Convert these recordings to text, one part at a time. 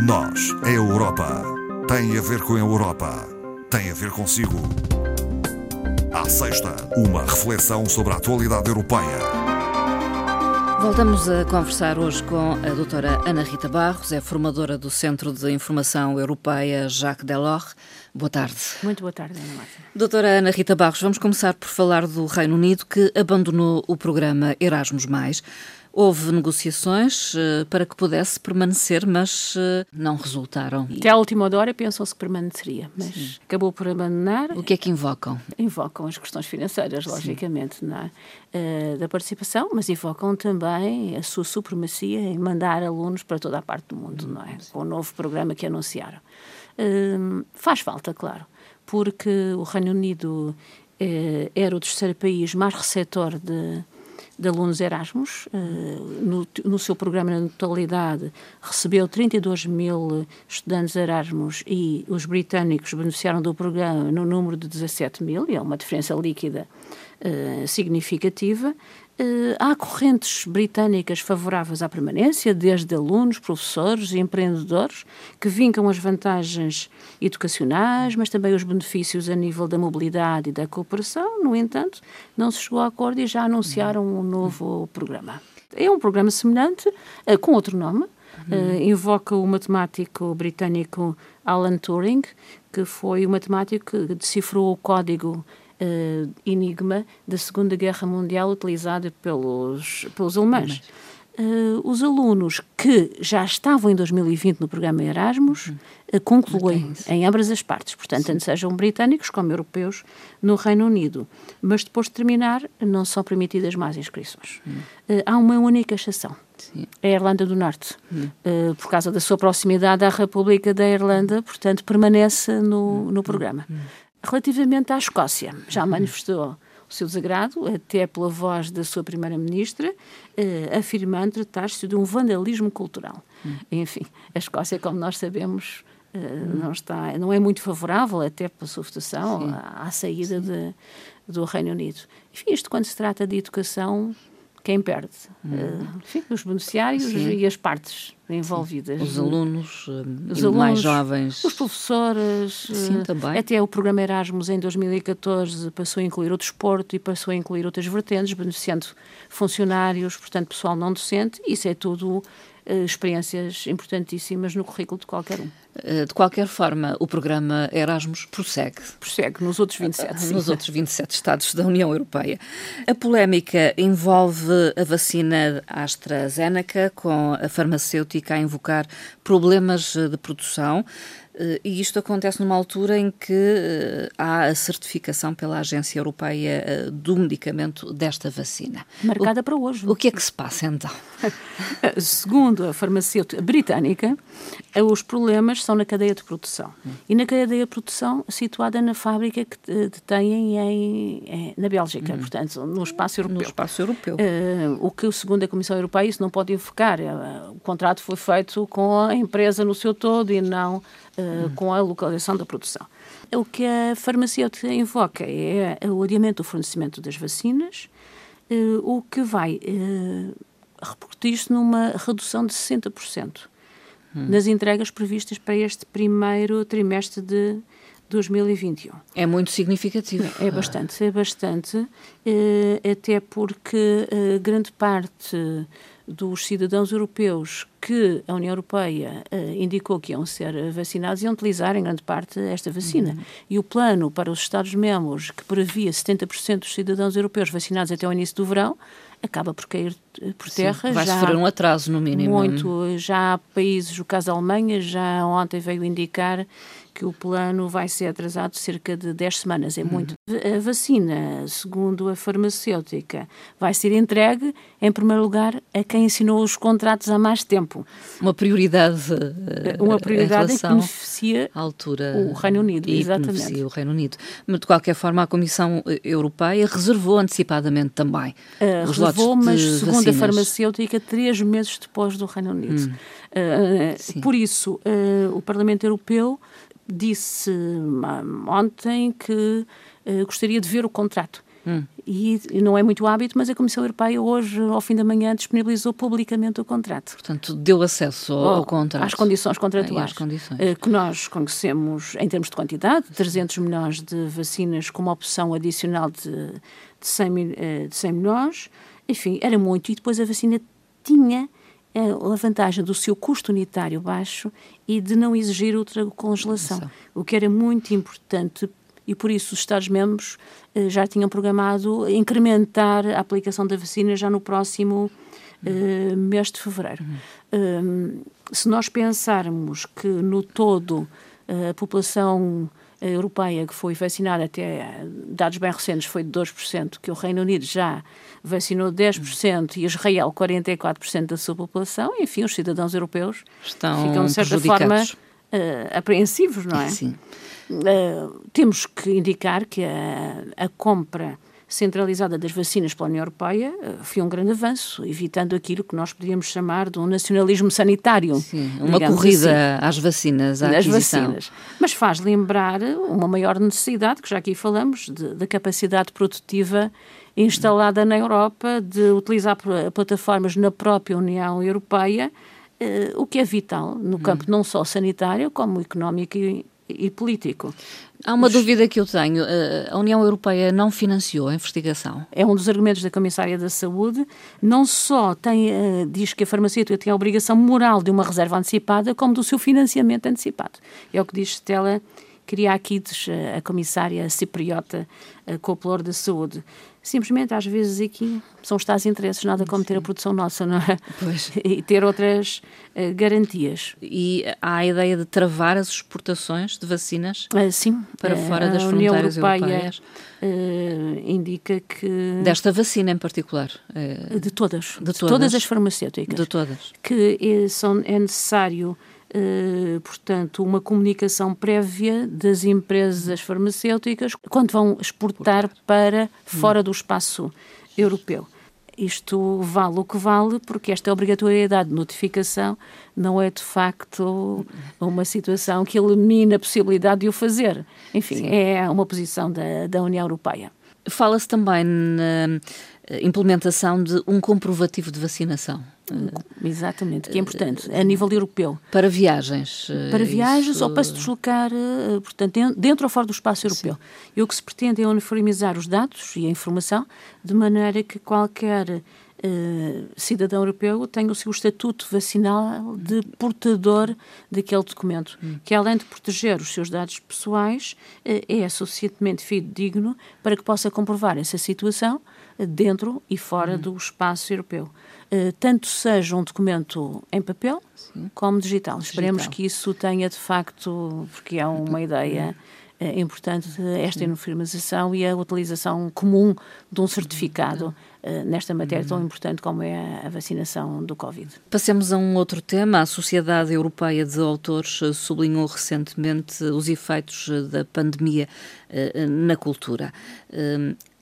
Nós, a Europa, tem a ver com a Europa, tem a ver consigo. À sexta, uma reflexão sobre a atualidade europeia. Voltamos a conversar hoje com a doutora Ana Rita Barros, é formadora do Centro de Informação Europeia Jacques Delors. Boa tarde. Muito boa tarde, Ana Marta. Doutora Ana Rita Barros, vamos começar por falar do Reino Unido, que abandonou o programa Erasmus+. Houve negociações uh, para que pudesse permanecer, mas uh, não resultaram. Até à última hora pensou-se que permaneceria, mas Sim. acabou por abandonar. O que é que invocam? Invocam as questões financeiras, logicamente, é? uh, da participação, mas invocam também a sua supremacia em mandar alunos para toda a parte do mundo, não é? Com o novo programa que anunciaram. faz falta, claro, porque o Reino Unido era o terceiro país mais receptor de de alunos Erasmus. Eh, no, no, seu programa na totalidade recebeu 32 mil estudantes Erasmus e os britânicos beneficiaram do programa no número de 17 mil, e é uma diferença líquida uh, significativa. Uh, há correntes britânicas favoráveis à permanência, desde alunos, professores e empreendedores, que vincam as vantagens educacionais, mas também os benefícios a nível da mobilidade e da cooperação. No entanto, não se chegou a acordo e já anunciaram um novo programa. É um programa semelhante, uh, com outro nome, Uh, invoca o matemático britânico Alan Turing, que foi o matemático que decifrou o código uh, enigma da Segunda Guerra Mundial utilizado pelos, pelos alemães. Uh, os alunos que já estavam em 2020 no programa Erasmus uh, concluem em ambas as partes, portanto, tanto sejam britânicos como europeus no Reino Unido. Mas depois de terminar, não são permitidas mais inscrições. Uh, há uma única exceção. Sim. É a Irlanda do Norte, uh, por causa da sua proximidade à República da Irlanda, portanto, permanece no, no programa. Relativamente à Escócia, já manifestou o seu desagrado, até pela voz da sua primeira-ministra, eh, afirmando tratar-se de um vandalismo cultural. Hum. Enfim, a Escócia, como nós sabemos, eh, hum. não, está, não é muito favorável, até pela sua votação, à, à, saída de, do Reino Unido. Enfim, isto quando se trata de educação, quem perde? Hum. Uh, enfim, os beneficiários Sim. e as partes envolvidas. Os alunos, eh, os alunos mais jovens. Os professores. Sim, também. Até o programa Erasmus em 2014 passou a incluir o desporto e passou a incluir outras vertentes, beneficiando funcionários, portanto, pessoal não docente. Isso é tudo experiências importantíssimas no currículo de qualquer um. Eh, de qualquer forma, o programa Erasmus prossegue. Prossegue nos outros 27. Eh, nos outros 27 Estados da União Europeia. A polémica envolve a vacina AstraZeneca, com a farmacêutica a invocar problemas de produção. Eh, e isto acontece numa altura em que eh, há a certificação pela Agência Europeia eh, do medicamento desta vacina. Marcada o, para hoje. O que é que se passa então? Segundo a farmacêutica britânica, os problemas são na cadeia de produção. Hum. E na cadeia de produção situada na fábrica que detêm em, em, na Bélgica, hum. portanto, no espaço europeu. No espaço europeu. Uh, o que, segundo a Comissão Europeia, isso não pode invocar. O contrato foi feito com a empresa no seu todo e não uh, com a localização da produção. O que a farmacêutica invoca é o adiamento do fornecimento das vacinas, uh, o que vai uh, repercutir-se numa redução de 60% hum. nas entregas previstas para este primeiro trimestre de 2021. É muito significativo. É, é bastante, é bastante, até porque grande parte dos cidadãos europeus que a União Europeia uh, indicou que iam ser vacinados iam utilizar em grande parte esta vacina. Uhum. E o plano para os Estados-membros, que previa 70% dos cidadãos europeus vacinados até o início do verão, acaba por cair eh, por terra. Sim, vai sofrer um atraso, no mínimo. Muito. Já há países, o caso da Alemanha, já ontem veio indicar que o plano vai ser atrasado cerca de 10 semanas, é muito. Uhum. A vacina, segundo a farmacêutica, vai ser entregue, em primeiro lugar, a quem assinou os contratos há mais tempo. Uma prioridade. Eh, Uma prioridade que beneficia altura o Reino Unido, e exatamente. o Reino Unido. Mas, de qualquer forma, a Comissão Europeia reservou antecipadamente também uh, os reservou, lotes mas, segundo vacinas. a farmacêutica, três meses depois do Reino Unido. Hum. Uh, por isso, uh, o Parlamento Europeu disse ontem que uh, gostaria de ver o contrato. Hum. E não é muito hábito, mas a Comissão Europeia hoje, ao fim da manhã, disponibilizou publicamente o contrato. Portanto, deu acesso ao, ao contrato. Às condições contratuais. às condições. Eh, que nós conhecemos, em termos de quantidade, 300 milhões de vacinas com uma opção adicional de, de, 100, eh, de 100 milhões. Enfim, era muito. E depois a vacina tinha eh, a vantagem do seu custo unitário baixo e de não exigir outra congelação, o que era muito importante e por isso os Estados-membros eh, já tinham programado incrementar a aplicação da vacina já no próximo eh, mês de fevereiro. Uhum. se nós pensarmos que no todo a população europeia que foi vacinada até dados bem recentes foi de 2%, que o Reino Unido já vacinou 10% e Israel 44% da sua população, enfim, os cidadãos europeus Estão ficam de certa forma uh, apreensivos, não é? Sim. Uh, temos que indicar que a, a, compra centralizada das vacinas pela União Europeia uh, foi um grande avanço, evitando aquilo que nós podíamos chamar de um nacionalismo sanitário. Sim, uma corrida assim, às vacinas, às vacinas. Mas faz lembrar uma maior necessidade, que já aqui falamos, da capacidade produtiva instalada na Europa de utilizar plataformas na própria União Europeia, uh, o que é vital no campo não só sanitário, como económico e e político. Há uma Mas, dúvida que eu tenho. Eh, a União Europeia não financiou a investigação? É um dos argumentos da Comissária da Saúde. Não só tem, uh, diz que a farmacêutica tem a obrigação moral de uma reserva antecipada, como do seu financiamento antecipado. É o que diz Stella Kyriakides, a comissária cipriota uh, com o Plor da Saúde simplesmente às vezes aqui são os tais interesses, nada como ter a produção nossa, não é? Pois. E ter outras uh, garantias. E há a ideia de travar as exportações de vacinas uh, sim. para uh, fora das fronteiras Europeia, europeias? indica que... Desta vacina em particular? de todas. De, de todas? todas as farmacêuticas. De todas. Que é, são, é necessário Uh, portanto, uma comunicação prévia das empresas farmacêuticas quando vão exportar para fora do espaço europeu. Isto vale o que vale, porque esta obrigatoriedade de notificação não é de facto uma situação que elimina a possibilidade de o fazer. Enfim, Sim. é uma posição da, da União Europeia. Fala-se também na eh, implementação de um comprovativo de vacinação. Exatamente, que é importante, a nível europeu. Para viagens. Eh, para viagens isso... ou para se deslocar, eh, portanto, dentro ou fora do espaço europeu. Sim. E o que se pretende é uniformizar os dados e a informação, de maneira que qualquer Uh, cidadão europeu tenha o seu estatuto vacinal de portador daquele documento, hum. que além de proteger os seus dados pessoais, uh, é suficientemente fidedigno para que possa comprovar essa situação dentro e fora hum. do espaço europeu. Tanto seja um documento em papel Sim. como digital. digital. Esperemos que isso tenha de facto, porque é uma ideia uh, importante, esta uniformização e a utilização comum de um certificado uh, nesta matéria tão importante como é a vacinação do Covid. Passemos a um outro tema. A Sociedade Europeia de Autores sublinhou recentemente os efeitos da pandemia na cultura.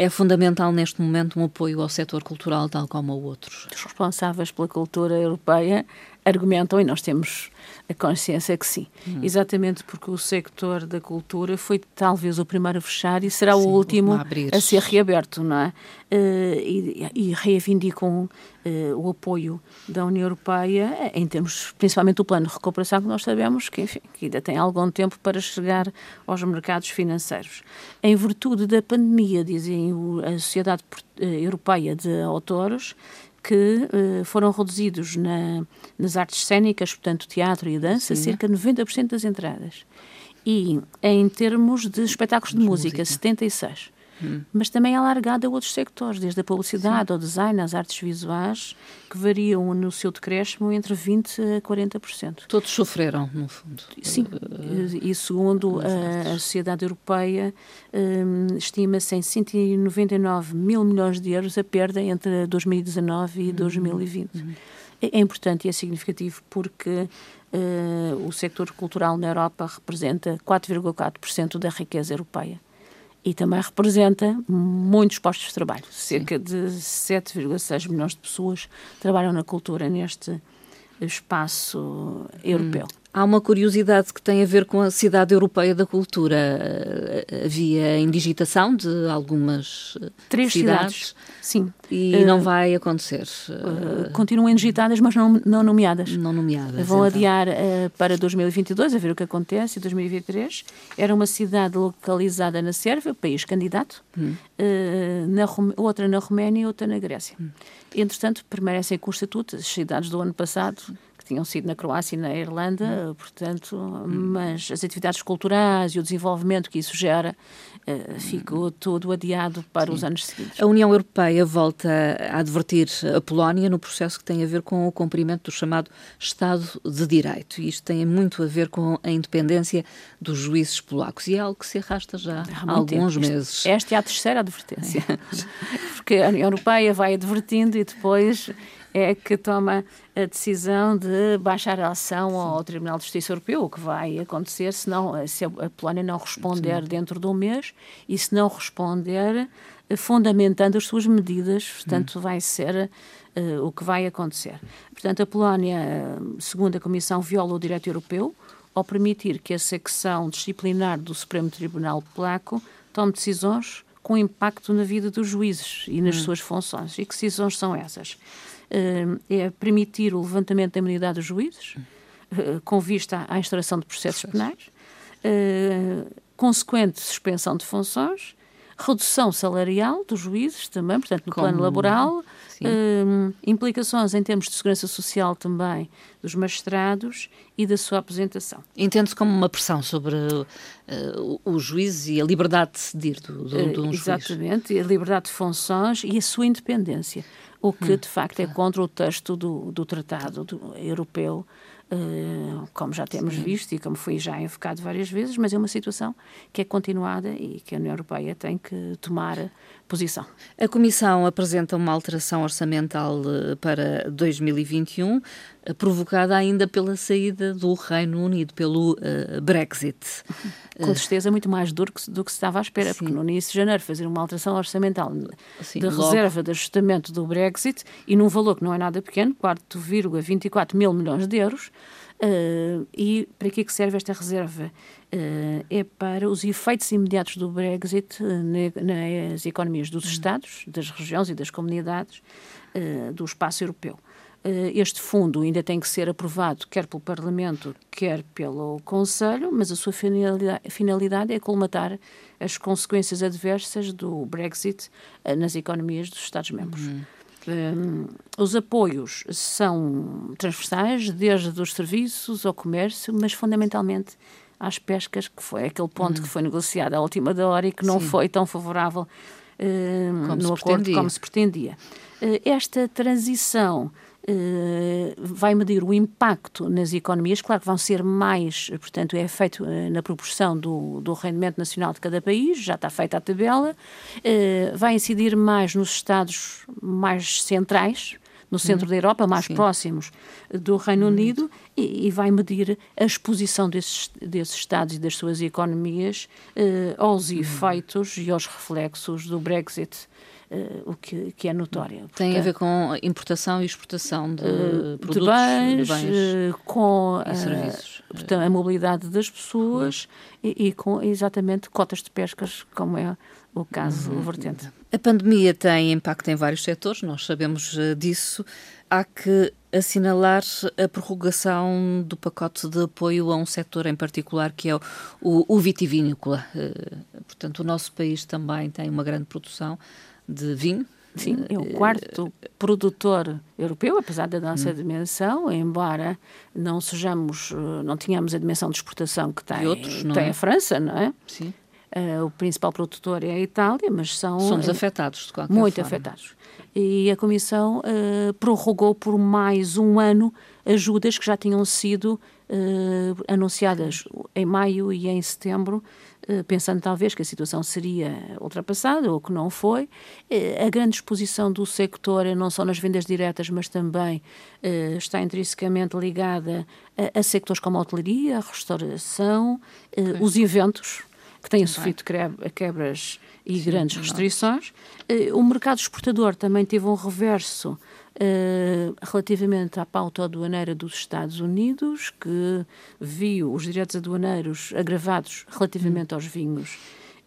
É fundamental neste momento um apoio ao setor cultural, tal como a outros. Os responsáveis pela cultura europeia argumentam, e nós temos a consciência que sim. Hum. Exatamente porque o sector da cultura foi talvez o primeiro a fechar e será sim, o último a, a, ser reaberto, não é? Uh, e, e reivindicam uh, o apoio da União Europeia em termos, principalmente do plano de recuperação, que nós sabemos que, enfim, que ainda tem algum tempo para chegar aos mercados financeiros. Em virtude da pandemia, dizem a Sociedade eh, Europeia de Autores, que uh, foram reduzidos na, nas artes cênicas, portanto teatro e dança, Sim. cerca de 90% das entradas. E em termos de espetáculos de, música, música, 76% mas também é alargada a outros sectores, desde a publicidade Sim. ao design, às artes visuais, que variam no seu decréscimo entre 20% a 40%. Todos sofreram, no fundo. Sim, uh, e segundo a, a, Sociedade Europeia, um, estima-se em 199 mil milhões de euros a perda entre 2019 e 2020. Uhum. É, é importante e é significativo porque uh, o setor cultural na Europa representa 4,4% da riqueza europeia e também representa muitos postos de trabalho. Cerca de 7,6 milhões de pessoas trabalham na cultura neste, espaço europeu. Hum. Há uma curiosidade que tem a ver com a cidade europeia da cultura. Eh, havia indigitação de algumas eh, Três cidades. cidades. Sim. E uh, não vai acontecer. Uh, continuam indigitadas, mas não, não nomeadas. Não nomeadas. Vão então. adiar uh, para 2022, a ver o que acontece. Em 2023 era uma cidade localizada na Sérvia, país candidato, hum. na, outra na Roménia e outra na Grécia. Hum. Entretanto, permanecem com o estatuto as cidades do ano passado tinham sido na Croácia e na Irlanda, hum. portanto, hum. mas as atividades culturais e o desenvolvimento que isso gera ficou todo adiado para Sim. os anos seguintes. A União Europeia volta a advertir a Polónia no processo que tem a ver com o cumprimento do chamado Estado de Direito. E isto tem muito a ver com a independência dos juízes polacos. E é algo que se arrasta já há, há alguns tempo. meses. Esta é a terceira advertência. Porque a União Europeia vai advertindo e depois é que toma a decisão de baixar a ação ao Tribunal de Justiça Europeu, o que vai acontecer se, não, se a Polónia não responder Sim. dentro de um mês e se não responder fundamentando as suas medidas, portanto hum. vai ser uh, o que vai acontecer. Portanto, a Polónia, segundo a Comissão, viola o direito europeu ao permitir que a secção disciplinar do Supremo Tribunal Polaco tome decisões com impacto na vida dos juízes e nas hum. suas funções. E que decisões são essas? Eh, é permitir o levantamento da imunidade dos juízes, eh, com vista à instauração de processos penais, eh, consequente suspensão de funções, redução salarial dos juízes também, portanto, no Como... plano laboral, implicações em termos de segurança social também dos magistrados e da sua aposentação. Entende-se como uma pressão sobre uh, o juiz e a liberdade de decidir do, do, de um juiz. Exatamente, a liberdade de funções e a sua independência o que hum, de facto é contra o texto do, do Tratado do, Europeu, como já temos Sim. visto e como foi já enfocado várias vezes, mas é uma situação que é continuada e que a União Europeia tem que tomar posição. A Comissão apresenta uma alteração orçamental eh, para 2021, eh, provocada ainda pela saída do Reino Unido, pelo uh, Brexit. Com certeza muito mais duro que, do que se estava à espera, Sim. porque no início de janeiro fazer uma alteração orçamental Sim, de logo. reserva de ajustamento do Brexit e num valor que não é nada pequeno, 4,24 mil milhões de euros, Uh, e para que, é que serve esta reserva? Uh, é para os efeitos imediatos do Brexit nas economias dos uhum. Estados, das regiões e das comunidades uh, do espaço europeu. Este fundo ainda tem que ser aprovado quer pelo Parlamento, quer pelo Conselho, mas a sua finalidade, finalidade é colmatar as consequências adversas do Brexit nas economias dos Estados-membros. Uhum. Um, os apoios são transversais, desde os serviços ao comércio, mas fundamentalmente às pescas, que foi aquele ponto hum. que foi negociado à última da hora e que não Sim. foi tão favorável uh, no acordo pretendia. como se pretendia. Uh, esta transição vai medir o impacto nas economias. Claro que vão ser mais, portanto, é feito uh, na proporção do, do rendimento nacional de cada país, já está feita a tabela. Uh, vai incidir mais nos Estados mais centrais, no centro uhum. da Europa, mais Sim. próximos do Reino uhum. Unido, e, e, vai medir a exposição desses, desses Estados e das suas economias aos uhum. efeitos e aos reflexos do Brexit. Uh, o que, que, é notório. Tem a ver com importação e exportação de uh, produtos, bens, de bens uh, com serviços. Portanto, a mobilidade das pessoas e, e, com exatamente cotas de pescas, como é o caso uhum. vertente. A pandemia tem impacto em vários setores, nós sabemos disso. Há que assinalar a prorrogação do pacote de apoio a um setor em particular, que é o, o vitivinícola. Portanto, o nosso país também tem uma grande produção de vinho. Sim, é o quarto produtor europeu, apesar da nossa hum. dimensão, embora não sejamos, eh, não tenhamos a dimensão de exportação que tem, outros, tem é? a França, não é? Sim. Uh, o principal produtor é a Itália, mas são... Somos uh, afetados, de qualquer muito forma. Afetados. E a Comissão uh, prorrogou por mais um ano ajudas que já tinham sido anunciadas em maio e em setembro, eh, pensando talvez que a situação seria ultrapassada ou que não foi. Eh, a grande exposição do sector, não só nas vendas diretas, mas também eh, está intrinsecamente ligada a, a sectores como a hotelaria, a restauração, os eventos, que têm sofrido quebras e Sim, grandes restrições. O mercado exportador também teve um reverso Uh, relativamente à pauta aduaneira dos Estados Unidos, que viu os direitos aduaneiros agravados relativamente aos vinhos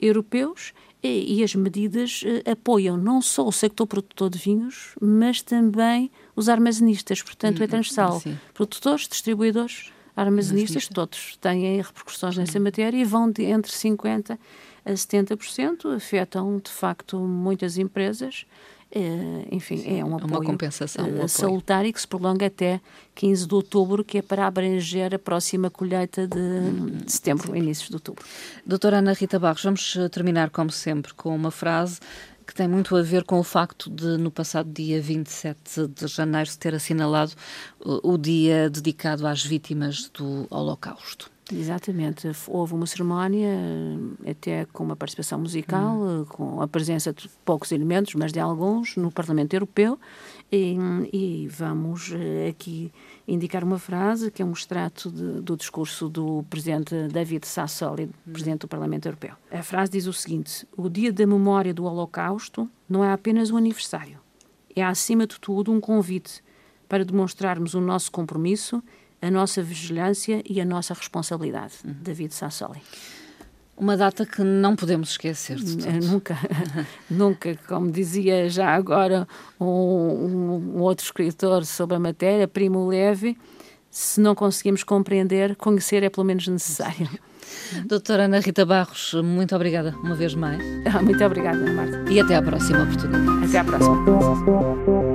europeus, e, e as medidas uh, apoiam não só o sector produtor de vinhos, mas também os armazenistas, portanto, é uhum. transversal. Produtores, distribuidores, armazenistas, todos têm repercussões nessa matéria e vão de entre 50% a 70%, afetam de facto muitas empresas. É, enfim, Sim, é um apoio uma compensação, um salutar e que se prolonga até 15 de outubro, que é para abranger a próxima colheita de, de setembro, inícios de outubro. Doutora Ana Rita Barros, vamos eh, terminar, como sempre, com uma frase que tem muito a ver com o facto de, no passado dia 27 de janeiro, se ter assinalado o, dia dedicado às vítimas do Holocausto. Exatamente. Houve uma cerimónia, eh, até com uma participação musical, hum. com a presença de poucos elementos, mas de alguns, no Parlamento Europeu. E, e vamos eh, aqui indicar uma frase que é um extrato de, do discurso do presidente David Sassoli, hum. presidente do Parlamento Europeu. A frase diz o seguinte: O Dia da Memória do Holocausto não é apenas um aniversário, é acima de tudo um convite para demonstrarmos o nosso compromisso a nossa vigilância e a nossa responsabilidade. Uhum. David Sassoli. Uma data que não podemos esquecer. Nunca, nunca. Como dizia já agora um, um, outro escritor sobre a matéria, Primo Levi, se não conseguimos compreender, conhecer é pelo menos necessário. Doutora Ana Rita Barros, muito obrigada uma vez mais. muito obrigada, Marta. E até à próxima oportunidade. Até à próxima.